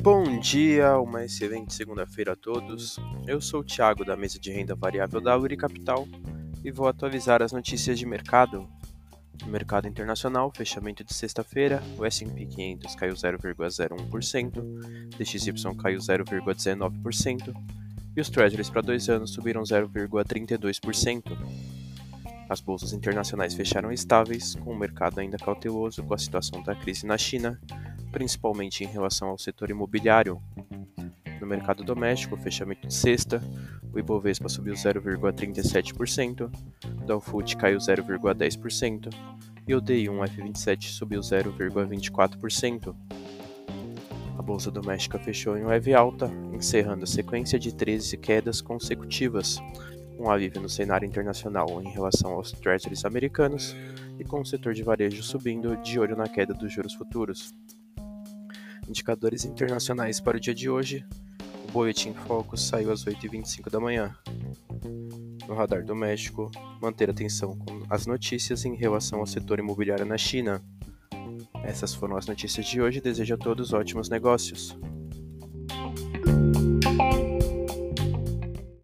Bom dia, uma excelente segunda-feira a todos. Eu sou o Thiago da mesa de renda variável da Uri Capital e vou atualizar as notícias de mercado. No mercado internacional, fechamento de sexta-feira, o S&P 500 caiu 0,01%, DXY caiu 0,19% e os Treasuries para dois anos subiram 0,32%. As bolsas internacionais fecharam estáveis, com o mercado ainda cauteloso com a situação da crise na China principalmente em relação ao setor imobiliário. No mercado doméstico, fechamento de sexta, o Ibovespa subiu 0,37%, o Dow Food caiu 0,10% e o DI1F27 subiu 0,24%. A bolsa doméstica fechou em leve alta, encerrando a sequência de 13 quedas consecutivas, um alívio no cenário internacional em relação aos treasuries americanos e com o setor de varejo subindo de olho na queda dos juros futuros. Indicadores internacionais para o dia de hoje. O Boletim Focus saiu às 8h25 da manhã. No radar doméstico, manter atenção com as notícias em relação ao setor imobiliário na China. Essas foram as notícias de hoje. Desejo a todos ótimos negócios.